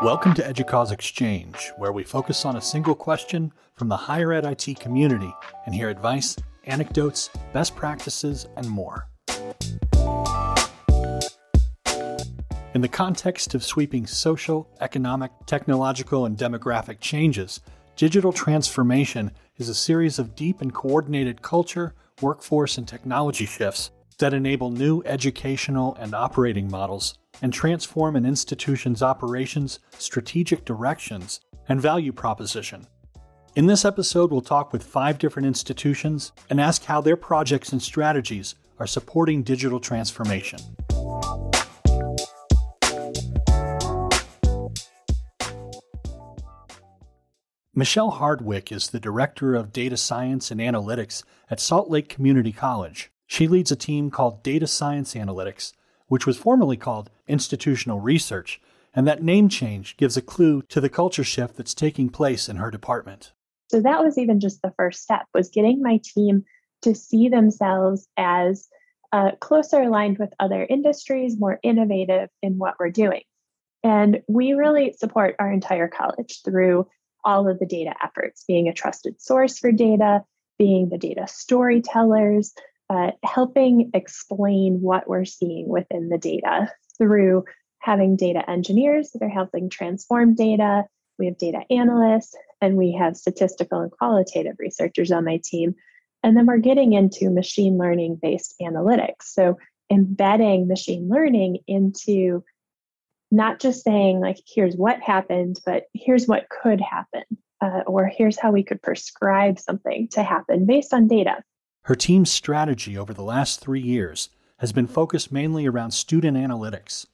Welcome to EDUCAUSE Exchange, where we focus on a single question from the higher ed IT community and hear advice, anecdotes, best practices, and more. In the context of sweeping social, economic, technological, and demographic changes, digital transformation is a series of deep and coordinated culture, workforce, and technology shifts that enable new educational and operating models and transform an institution's operations, strategic directions, and value proposition. In this episode, we'll talk with five different institutions and ask how their projects and strategies are supporting digital transformation. Michelle Hardwick is the Director of Data Science and Analytics at Salt Lake Community College. She leads a team called Data Science Analytics, which was formerly called Institutional Research, and that name change gives a clue to the culture shift that's taking place in her department. So that was even just the first step was getting my team to see themselves as uh, closer aligned with other industries, more innovative in what we're doing. And we really support our entire college through all of the data efforts, being a trusted source for data, being the data storytellers, uh, helping explain what we're seeing within the data through having data engineers that are helping transform data. We have data analysts, and we have statistical and qualitative researchers on my team. And then we're getting into machine learning based analytics. So, embedding machine learning into not just saying like here's what happened but here's what could happen uh, or here's how we could prescribe something to happen based on data her team's strategy over the last three years has been focused mainly around student analytics.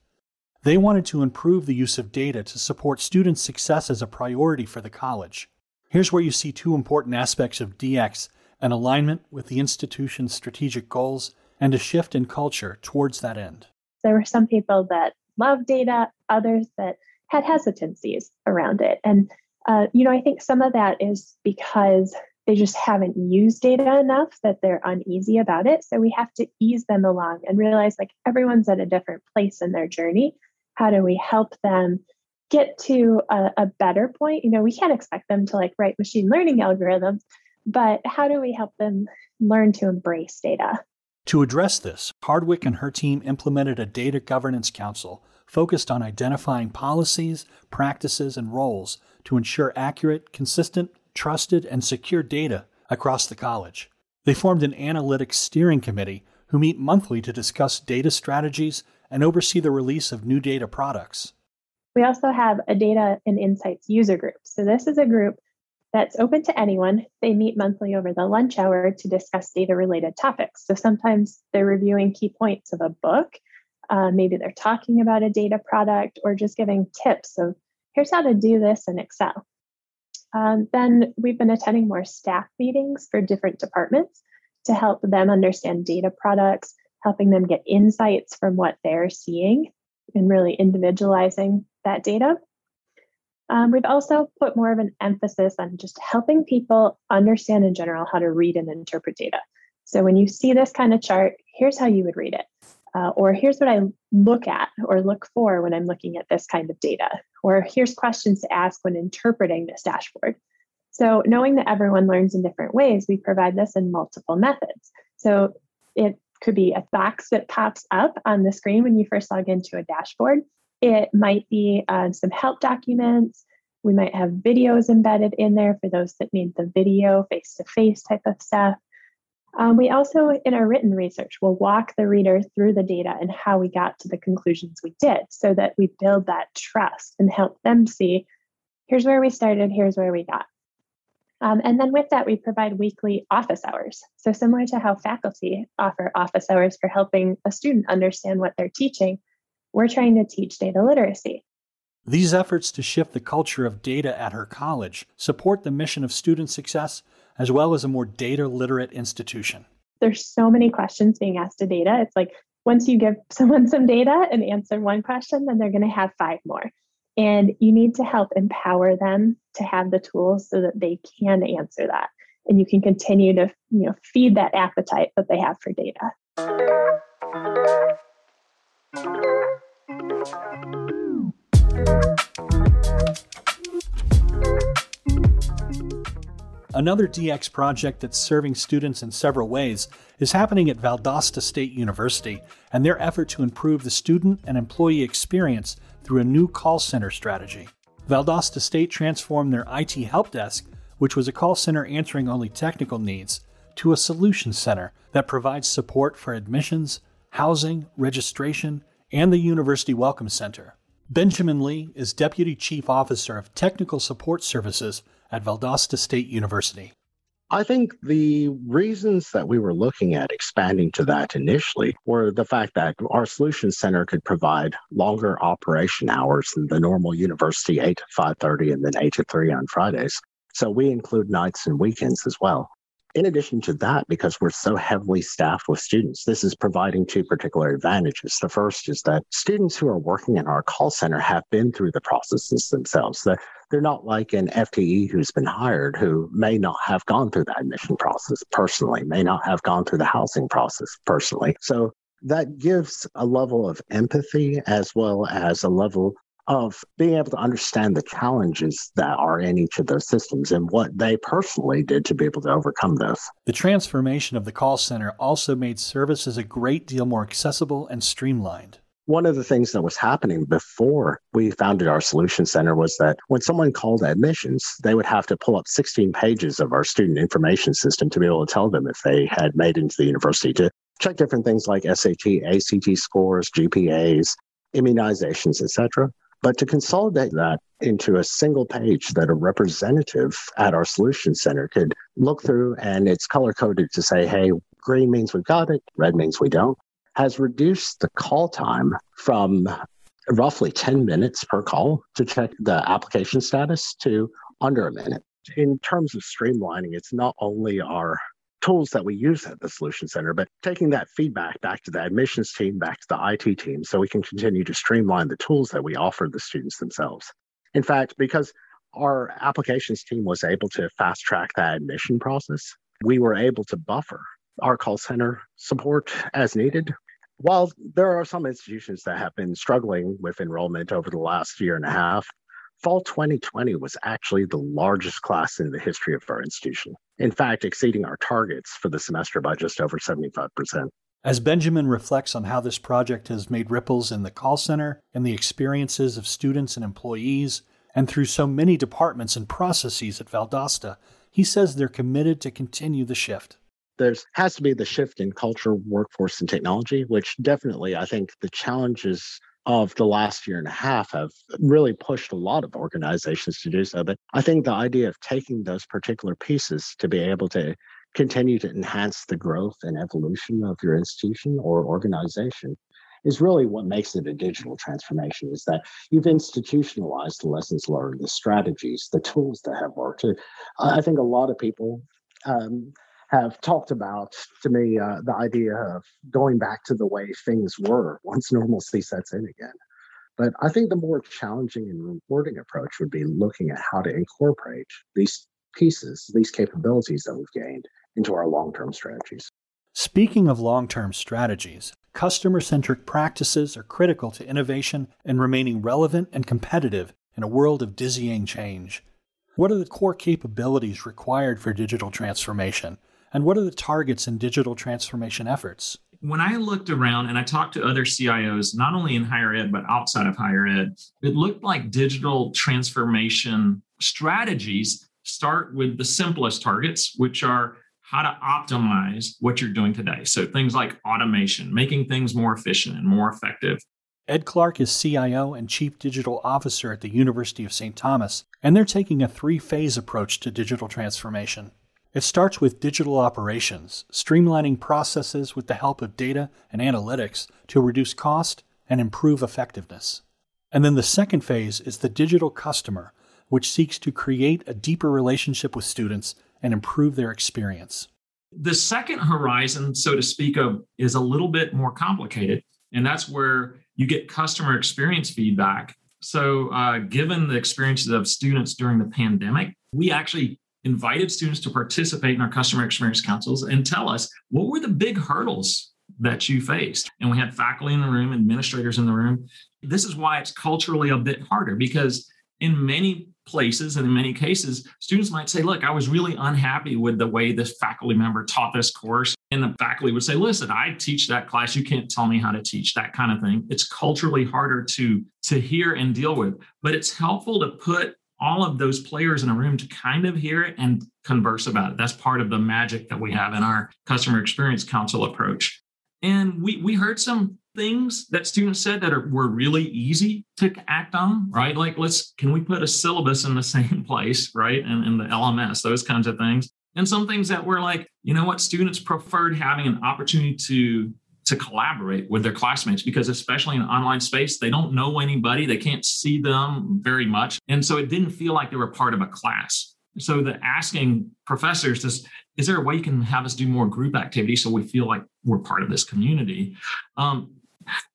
They wanted to improve the use of data to support student success as a priority for the college. Here's where you see two important aspects of dx an alignment with the institution's strategic goals and a shift in culture towards that end. There were some people that loved data, others that had hesitancies around it. And, uh, you know, I think some of that is because they just haven't used data enough that they're uneasy about it. So we have to ease them along and realize like everyone's at a different place in their journey. How do we help them get to a, a better point? You know, we can't expect them to like write machine learning algorithms, but how do we help them learn to embrace data? To address this, Hardwick and her team implemented a data governance council focused on identifying policies, practices, and roles to ensure accurate, consistent, trusted, and secure data across the college. They formed an analytics steering committee who meet monthly to discuss data strategies and oversee the release of new data products. We also have a data and insights user group. So, this is a group that's open to anyone. They meet monthly over the lunch hour to discuss data related topics. So sometimes they're reviewing key points of a book. Uh, maybe they're talking about a data product or just giving tips of here's how to do this in Excel. Um, then we've been attending more staff meetings for different departments to help them understand data products, helping them get insights from what they're seeing and really individualizing that data. Um, we've also put more of an emphasis on just helping people understand in general how to read and interpret data. So when you see this kind of chart, here's how you would read it. Uh, or here's what I look at or look for when I'm looking at this kind of data. Or here's questions to ask when interpreting this dashboard. So, knowing that everyone learns in different ways, we provide this in multiple methods. So, it could be a box that pops up on the screen when you first log into a dashboard. It might be uh, some help documents. We might have videos embedded in there for those that need the video face to face type of stuff. Um, we also, in our written research, will walk the reader through the data and how we got to the conclusions we did so that we build that trust and help them see here's where we started, here's where we got. Um, and then with that, we provide weekly office hours. So, similar to how faculty offer office hours for helping a student understand what they're teaching, we're trying to teach data literacy. These efforts to shift the culture of data at her college support the mission of student success as well as a more data literate institution. There's so many questions being asked to data. It's like once you give someone some data and answer one question, then they're going to have five more. And you need to help empower them to have the tools so that they can answer that. And you can continue to you know, feed that appetite that they have for data. Another DX project that's serving students in several ways is happening at Valdosta State University and their effort to improve the student and employee experience through a new call center strategy. Valdosta State transformed their IT help desk, which was a call center answering only technical needs, to a solution center that provides support for admissions, housing, registration, and the University Welcome Center. Benjamin Lee is Deputy Chief Officer of Technical Support Services at Valdosta State University. I think the reasons that we were looking at expanding to that initially were the fact that our solution center could provide longer operation hours than the normal university 8 to 5:30 and then 8 to 3 on Fridays. So we include nights and weekends as well. In addition to that, because we're so heavily staffed with students, this is providing two particular advantages. The first is that students who are working in our call center have been through the processes themselves. They're not like an FTE who's been hired who may not have gone through the admission process personally, may not have gone through the housing process personally. So that gives a level of empathy as well as a level of being able to understand the challenges that are in each of those systems and what they personally did to be able to overcome those. The transformation of the call center also made services a great deal more accessible and streamlined. One of the things that was happening before we founded our solution center was that when someone called admissions, they would have to pull up 16 pages of our student information system to be able to tell them if they had made into the university to check different things like SAT, ACT scores, GPAs, immunizations, etc. But to consolidate that into a single page that a representative at our solution center could look through and it's color coded to say, hey, green means we've got it, red means we don't, has reduced the call time from roughly 10 minutes per call to check the application status to under a minute. In terms of streamlining, it's not only our tools that we use at the Solution Center, but taking that feedback back to the admissions team, back to the IT team, so we can continue to streamline the tools that we offer the students themselves. In fact, because our applications team was able to fast track that admission process, we were able to buffer our call center support as needed. While there are some institutions that have been struggling with enrollment over the last year and a half, fall 2020 was actually the largest class in the history of our institution. In fact, exceeding our targets for the semester by just over 75%. As Benjamin reflects on how this project has made ripples in the call center and the experiences of students and employees, and through so many departments and processes at Valdosta, he says they're committed to continue the shift. There has to be the shift in culture, workforce, and technology, which definitely I think the challenges of the last year and a half have really pushed a lot of organizations to do so. But I think the idea of taking those particular pieces to be able to continue to enhance the growth and evolution of your institution or organization is really what makes it a digital transformation is that you've institutionalized the lessons learned the strategies the tools that have worked i think a lot of people um, have talked about to me uh, the idea of going back to the way things were once normalcy sets in again. But I think the more challenging and rewarding approach would be looking at how to incorporate these pieces, these capabilities that we've gained into our long term strategies. Speaking of long term strategies, customer centric practices are critical to innovation and remaining relevant and competitive in a world of dizzying change. What are the core capabilities required for digital transformation? And what are the targets in digital transformation efforts? When I looked around and I talked to other CIOs, not only in higher ed, but outside of higher ed, it looked like digital transformation strategies start with the simplest targets, which are how to optimize what you're doing today. So things like automation, making things more efficient and more effective. Ed Clark is CIO and Chief Digital Officer at the University of St. Thomas, and they're taking a three phase approach to digital transformation. It starts with digital operations, streamlining processes with the help of data and analytics to reduce cost and improve effectiveness. And then the second phase is the digital customer, which seeks to create a deeper relationship with students and improve their experience. The second horizon, so to speak, of is a little bit more complicated, and that's where you get customer experience feedback. So, uh, given the experiences of students during the pandemic, we actually invited students to participate in our customer experience councils and tell us what were the big hurdles that you faced. And we had faculty in the room, administrators in the room. This is why it's culturally a bit harder because in many places and in many cases, students might say, Look, I was really unhappy with the way this faculty member taught this course. And the faculty would say, Listen, I teach that class. You can't tell me how to teach that kind of thing. It's culturally harder to, to hear and deal with, but it's helpful to put all of those players in a room to kind of hear it and converse about it. That's part of the magic that we have in our customer experience council approach. And we, we heard some things that students said that are, were really easy to act on, right? Like, let's, can we put a syllabus in the same place, right? And in the LMS, those kinds of things. And some things that were like, you know what, students preferred having an opportunity to to collaborate with their classmates because especially in online space they don't know anybody. They can't see them very much. And so it didn't feel like they were part of a class. So the asking professors is is there a way you can have us do more group activity so we feel like we're part of this community? Um,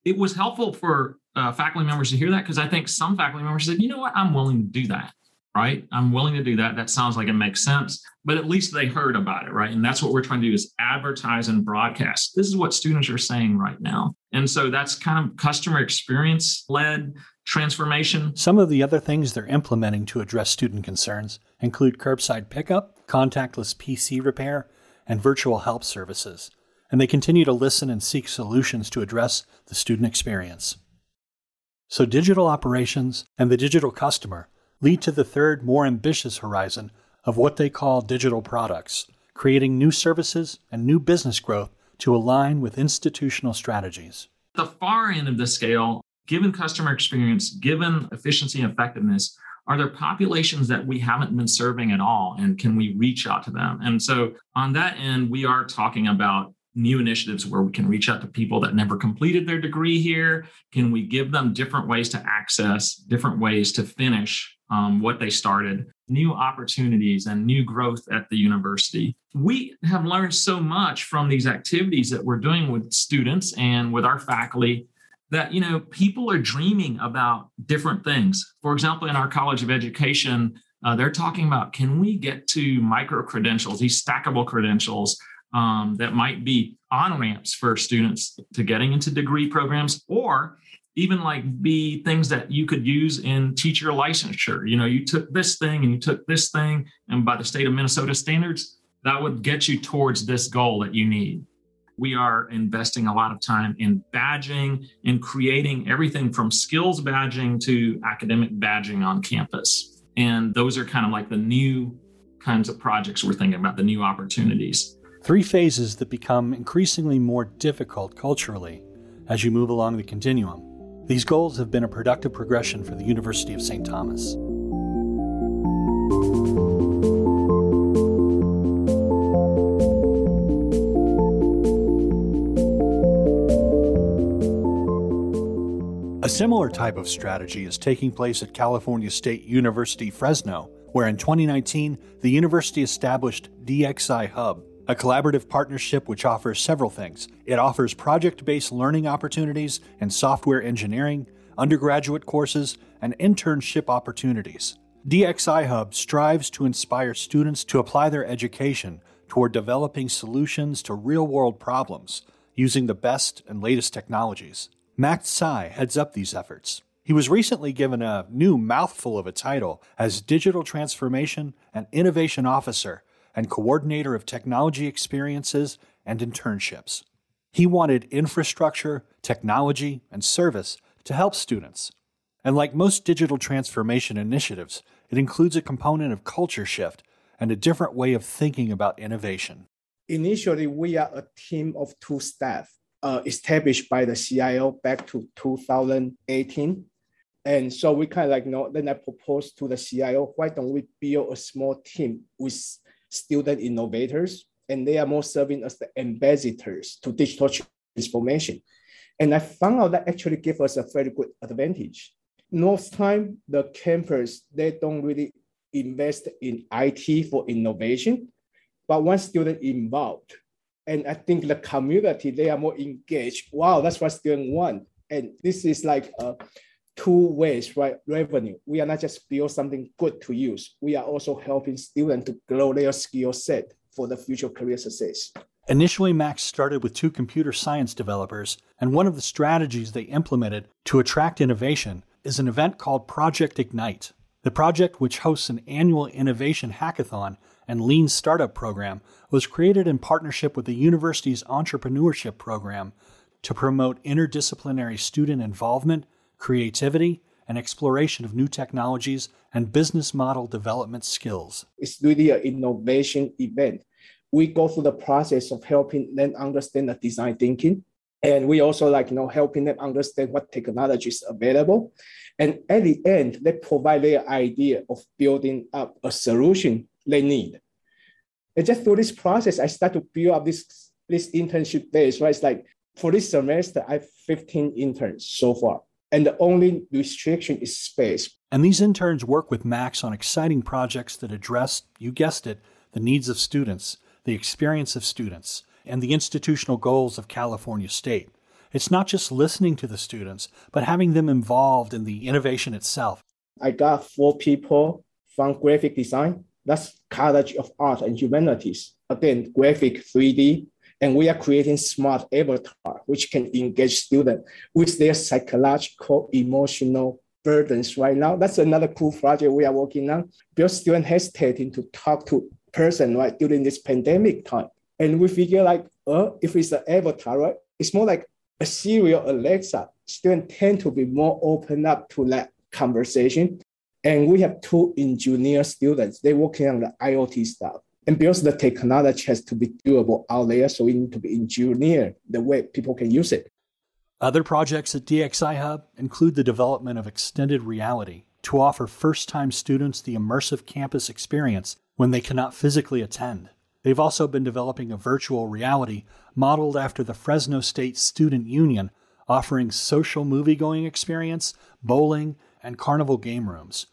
it was helpful for uh, faculty members to hear that because i think some faculty members said you know what? I'm willing to do that right? I'm willing to do that. That sounds like it makes sense but at least they heard about it right? And that's what we're trying to do is advertise and broadcast. This is what students are saying right now. And so that's kind of customer experience led transformation. Some of the other things they're implementing to address student concerns include curbside pickup contactless pc repair and virtual help services. And they continue to listen and seek solutions to address the student experience. So digital operations and the digital customer lead to the third, more ambitious horizon of what they call digital products, creating new services and new business growth to align with institutional strategies. The far end of the scale, given customer experience, given efficiency and effectiveness, are there populations that we haven't been serving at all? And can we reach out to them? And so on that end, we are talking about new initiatives where we can reach out to people that never completed their degree here? Can we give them different ways to access, different ways to finish um, what they started, new opportunities and new growth at the university. We have learned so much from these activities that we're doing with students and with our faculty that you know people are dreaming about different things. For example, in our College of Education, uh, they're talking about can we get to micro credentials, these stackable credentials um, that might be on ramps for students to getting into degree programs or even like be things that you could use in teacher licensure. You know, you took this thing and you took this thing, and by the state of Minnesota standards, that would get you towards this goal that you need. We are investing a lot of time in badging and creating everything from skills badging to academic badging on campus. And those are kind of like the new kinds of projects we're thinking about, the new opportunities. Three phases that become increasingly more difficult culturally as you move along the continuum. These goals have been a productive progression for the University of St. Thomas. A similar type of strategy is taking place at California State University Fresno, where in 2019 the university established DXI Hub, a collaborative partnership which offers several things. It offers project based learning opportunities in software engineering, undergraduate courses, and internship opportunities. DXI Hub strives to inspire students to apply their education toward developing solutions to real world problems using the best and latest technologies. Max Tsai heads up these efforts. He was recently given a new mouthful of a title as Digital Transformation and Innovation Officer and coordinator of technology experiences and internships. He wanted infrastructure, technology, and service to help students. And like most digital transformation initiatives, it includes a component of culture shift and a different way of thinking about innovation. Initially, we are a team of two staff uh, established by the CIO back to 2018. And so we kind of like, you know, then I proposed to the CIO, why don't we build a small team with student innovators, and they are more serving as the ambassadors to digital transformation. And I found out that actually gave us a very good advantage. Most time, the campus, they don't really invest in IT for innovation, but one student involved. And I think the community, they are more engaged. Wow, that's what students want. And this is like a two ways, right? Revenue. We are not just build something good to use. We are also helping students to grow their skill set for the future career success. Initially, Max started with two computer science developers, and one of the strategies they implemented to attract innovation is an event called Project Ignite. The project, which hosts an annual innovation hackathon and lean startup program, was created in partnership with the university's entrepreneurship program to promote interdisciplinary student involvement, creativity, and exploration of new technologies and business model development skills. It's really an innovation event. We go through the process of helping them understand the design thinking. And we also like, you know, helping them understand what technology is available. And at the end, they provide their idea of building up a solution they need. And just through this process, I start to build up this, this internship days, right? It's like for this semester, I have 15 interns so far and the only restriction is space. And these interns work with Max on exciting projects that address, you guessed it, the needs of students, the experience of students, and the institutional goals of California State. It's not just listening to the students, but having them involved in the innovation itself. I got four people from graphic design. That's College of Art and Humanities. Again, graphic 3D, and we are creating smart avatar, which can engage students with their psychological, emotional burdens right now. That's another cool project we are working on. Because students hesitating to talk to person right during this pandemic time. And we figure like, uh, if it's an avatar, right, it's more like a Siri or Alexa. Students tend to be more open up to that conversation. And we have two engineer students. They're working on the IoT stuff. And because the technology has to be doable out there, so we need to be engineered the way people can use it. Other projects at DXI Hub include the development of extended reality to offer first time students the immersive campus experience when they cannot physically attend. They've also been developing a virtual reality modeled after the Fresno State Student Union, offering social movie going experience, bowling, and carnival game rooms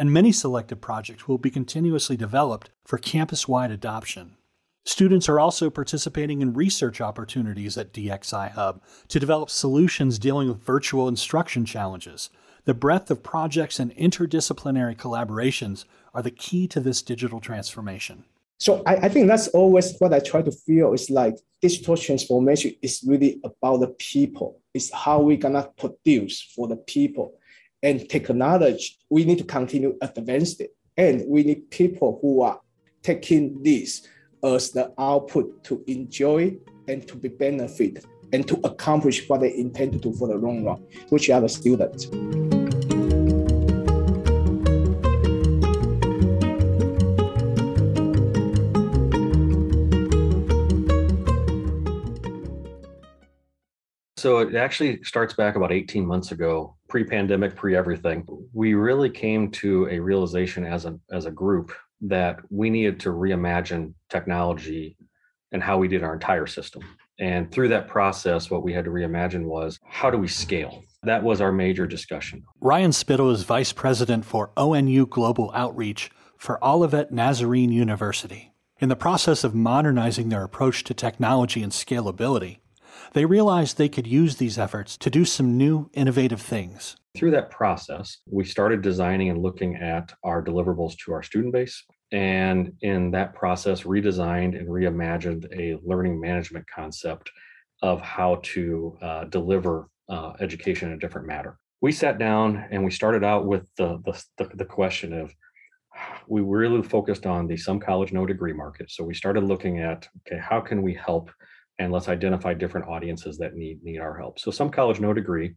and many selected projects will be continuously developed for campus wide adoption. Students are also participating in research opportunities at DXI Hub to develop solutions dealing with virtual instruction challenges. The breadth of projects and interdisciplinary collaborations are the key to this digital transformation. So I, I think that's always what I try to feel is like digital transformation is really about the people. It's how we're gonna produce for the people and technology, we need to continue advance it. And we need people who are taking this as the output to enjoy and to be benefit and to accomplish what they intend to do for the long run, which are the students. So it actually starts back about 18 months ago, pre-pandemic, pre-everything. We really came to a realization as a as a group that we needed to reimagine technology and how we did our entire system. And through that process, what we had to reimagine was how do we scale? That was our major discussion. Ryan Spittal is vice president for ONU Global Outreach for Olivet Nazarene University. In the process of modernizing their approach to technology and scalability, they realized they could use these efforts to do some new, innovative things. Through that process, we started designing and looking at our deliverables to our student base. And in that process, redesigned and reimagined a learning management concept of how to uh, deliver uh, education in a different manner. We sat down and we started out with the, the, the question of we really focused on the some college no degree market. So we started looking at okay, how can we help and let's identify different audiences that need need our help. So some college no degree,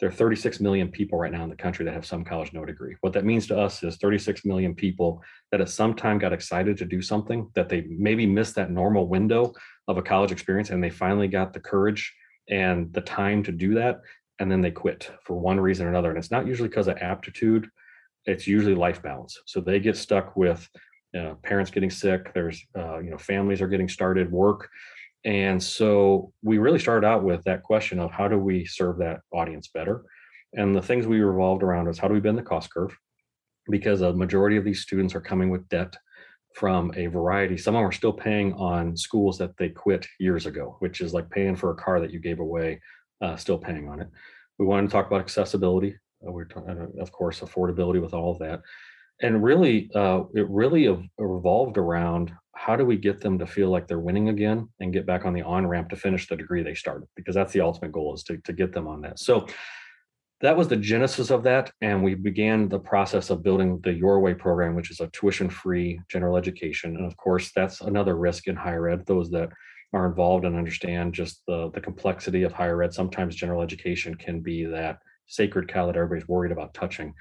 there are 36 million people right now in the country that have some college no degree. What that means to us is 36 million people that at some time got excited to do something that they maybe missed that normal window of a college experience and they finally got the courage and the time to do that and then they quit for one reason or another and it's not usually because of aptitude it's usually life balance so they get stuck with uh, parents getting sick there's uh, you know families are getting started work and so we really started out with that question of how do we serve that audience better? And the things we revolved around is how do we bend the cost curve? Because a majority of these students are coming with debt from a variety. Some of them are still paying on schools that they quit years ago, which is like paying for a car that you gave away, uh, still paying on it. We wanted to talk about accessibility. Uh, we're talking, of course, affordability with all of that. And really, uh, it really revolved around how do we get them to feel like they're winning again and get back on the on ramp to finish the degree they started because that's the ultimate goal is to, to get them on that so that was the genesis of that. And we began the process of building the Your Way program, which is a tuition free general education. And of course, that's another risk in higher ed. Those that are involved and understand just the, the complexity of higher ed, sometimes general education can be that sacred cow that everybody's worried about touching.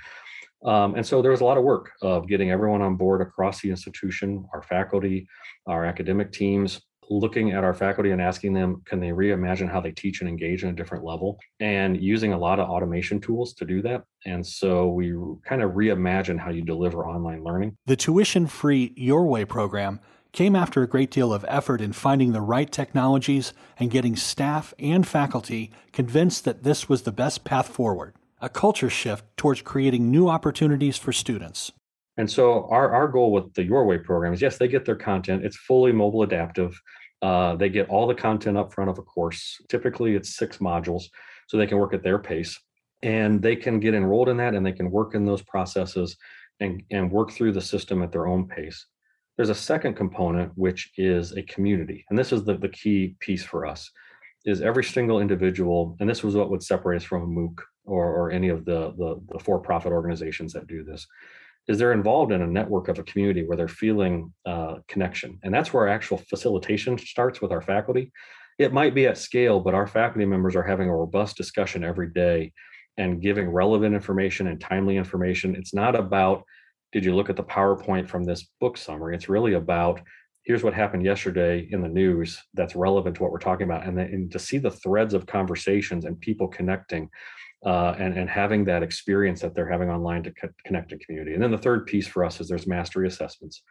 Um, and so there was a lot of work of getting everyone on board across the institution, our faculty, our academic teams, looking at our faculty and asking them, can they reimagine how they teach and engage in a different level? And using a lot of automation tools to do that. And so we kind of reimagine how you deliver online learning. The tuition free Your Way program came after a great deal of effort in finding the right technologies and getting staff and faculty convinced that this was the best path forward. A culture shift towards creating new opportunities for students. And so our, our goal with the Your Way program is yes, they get their content. It's fully mobile adaptive. Uh, they get all the content up front of a course. Typically, it's six modules, so they can work at their pace. And they can get enrolled in that and they can work in those processes and, and work through the system at their own pace. There's a second component, which is a community. And this is the, the key piece for us is every single individual, and this was what would separate us from a MOOC or, or any of the, the, the for-profit organizations that do this is they're involved in a network of a community where they're feeling uh, connection. And that's where actual facilitation starts with our faculty. It might be at scale, but our faculty members are having a robust discussion every day and giving relevant information and timely information. It's not about, did you look at the PowerPoint from this book summary? It's really about, here's what happened yesterday in the news that's relevant to what we're talking about. And, then, and to see the threads of conversations and people connecting uh, and, and having that experience that they're having online to co- connect to community. And then the third piece for us is there's mastery assessments.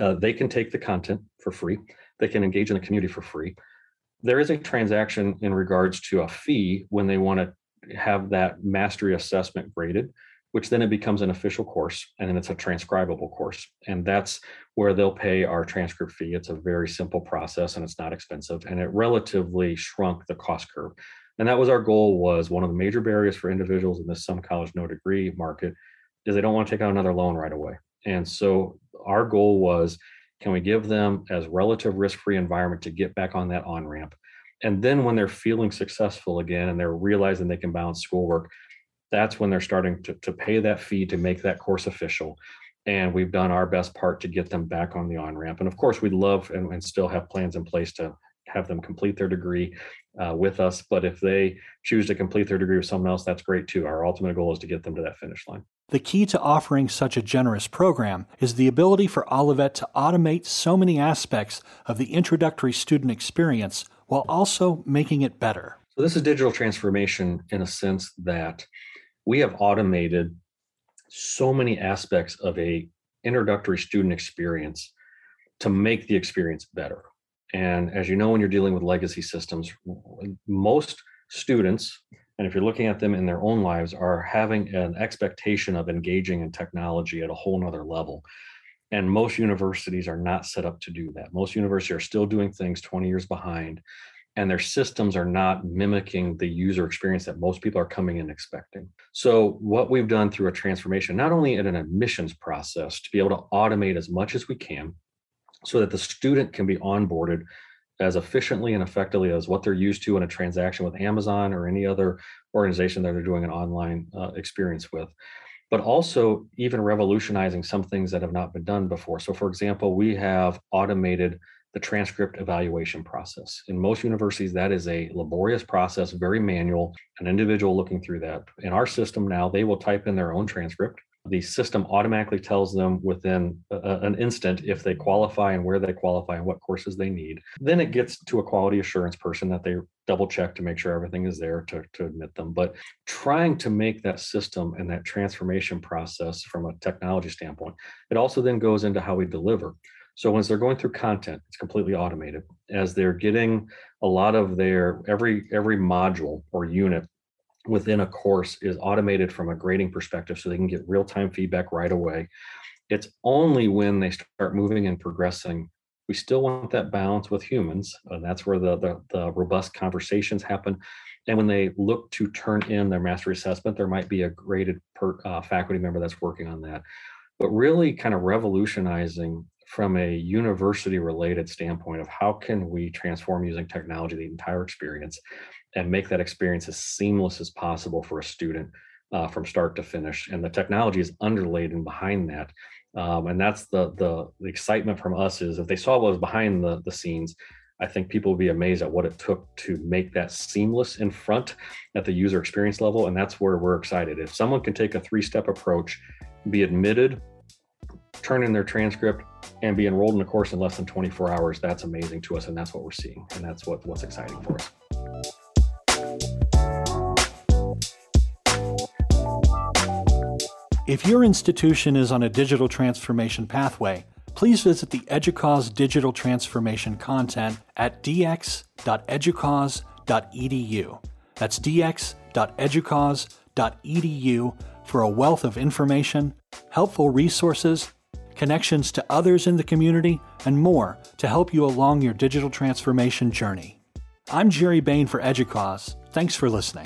Uh, they can take the content for free. They can engage in the community for free. There is a transaction in regards to a fee when they want to have that mastery assessment graded, which then it becomes an official course and then it's a transcribable course. And that's where they'll pay our transcript fee. It's a very simple process and it's not expensive and it relatively shrunk the cost curve and that was our goal was one of the major barriers for individuals in this some college no degree market is they don't want to take out another loan right away. And so our goal was can we give them as relative risk-free environment to get back on that on ramp and then when they're feeling successful again and they're realizing they can balance schoolwork that's when they're starting to, to pay that fee to make that course official. And we've done our best part to get them back on the on ramp and of course we'd love and, and still have plans in place to have them complete their degree uh, with us. But if they choose to complete their degree with someone else, that's great too. Our ultimate goal is to get them to that finish line. The key to offering such a generous program is the ability for Olivet to automate so many aspects of the introductory student experience while also making it better. So, this is digital transformation in a sense that we have automated so many aspects of a introductory student experience to make the experience better and as you know, when you're dealing with legacy systems, most students, and if you're looking at them in their own lives, are having an expectation of engaging in technology at a whole nother level. And most universities are not set up to do that. Most universities are still doing things 20 years behind, and their systems are not mimicking the user experience that most people are coming in expecting. So, what we've done through a transformation, not only in an admissions process to be able to automate as much as we can, so that the student can be onboarded as efficiently and effectively as what they're used to in a transaction with Amazon or any other organization that they're doing an online uh, experience with. But also, even revolutionizing some things that have not been done before. So, for example, we have automated the transcript evaluation process. In most universities, that is a laborious process, very manual, an individual looking through that. In our system now, they will type in their own transcript the system automatically tells them within a, an instant if they qualify and where they qualify and what courses they need. Then it gets to a quality assurance person that they double check to make sure everything is there to, to admit them. But trying to make that system and that transformation process from a technology standpoint, it also then goes into how we deliver. So once they're going through content, it's completely automated. As they're getting a lot of their every every module or unit within a course is automated from a grading perspective so they can get real-time feedback right away. It's only when they start moving and progressing we still want that balance with humans and that's where the, the, the robust conversations happen. And when they look to turn in their mastery assessment there might be a graded per, uh, faculty member that's working on that. But really kind of revolutionizing from a university related standpoint of how can we transform using technology the entire experience and make that experience as seamless as possible for a student uh, from start to finish. And the technology is underlaid and behind that. Um, and that's the, the, the excitement from us is if they saw what was behind the the scenes, I think people would be amazed at what it took to make that seamless in front at the user experience level. And that's where we're excited. If someone can take a three step approach, be admitted, turn in their transcript, and be enrolled in a course in less than 24 hours, that's amazing to us. And that's what we're seeing. And that's what, what's exciting for us. If your institution is on a digital transformation pathway, please visit the EDUCAUSE digital transformation content at dx.educause.edu. That's dx.educause.edu for a wealth of information, helpful resources, connections to others in the community, and more to help you along your digital transformation journey. I'm Gerry Bayne for EDUCAUSE. Thanks for listening.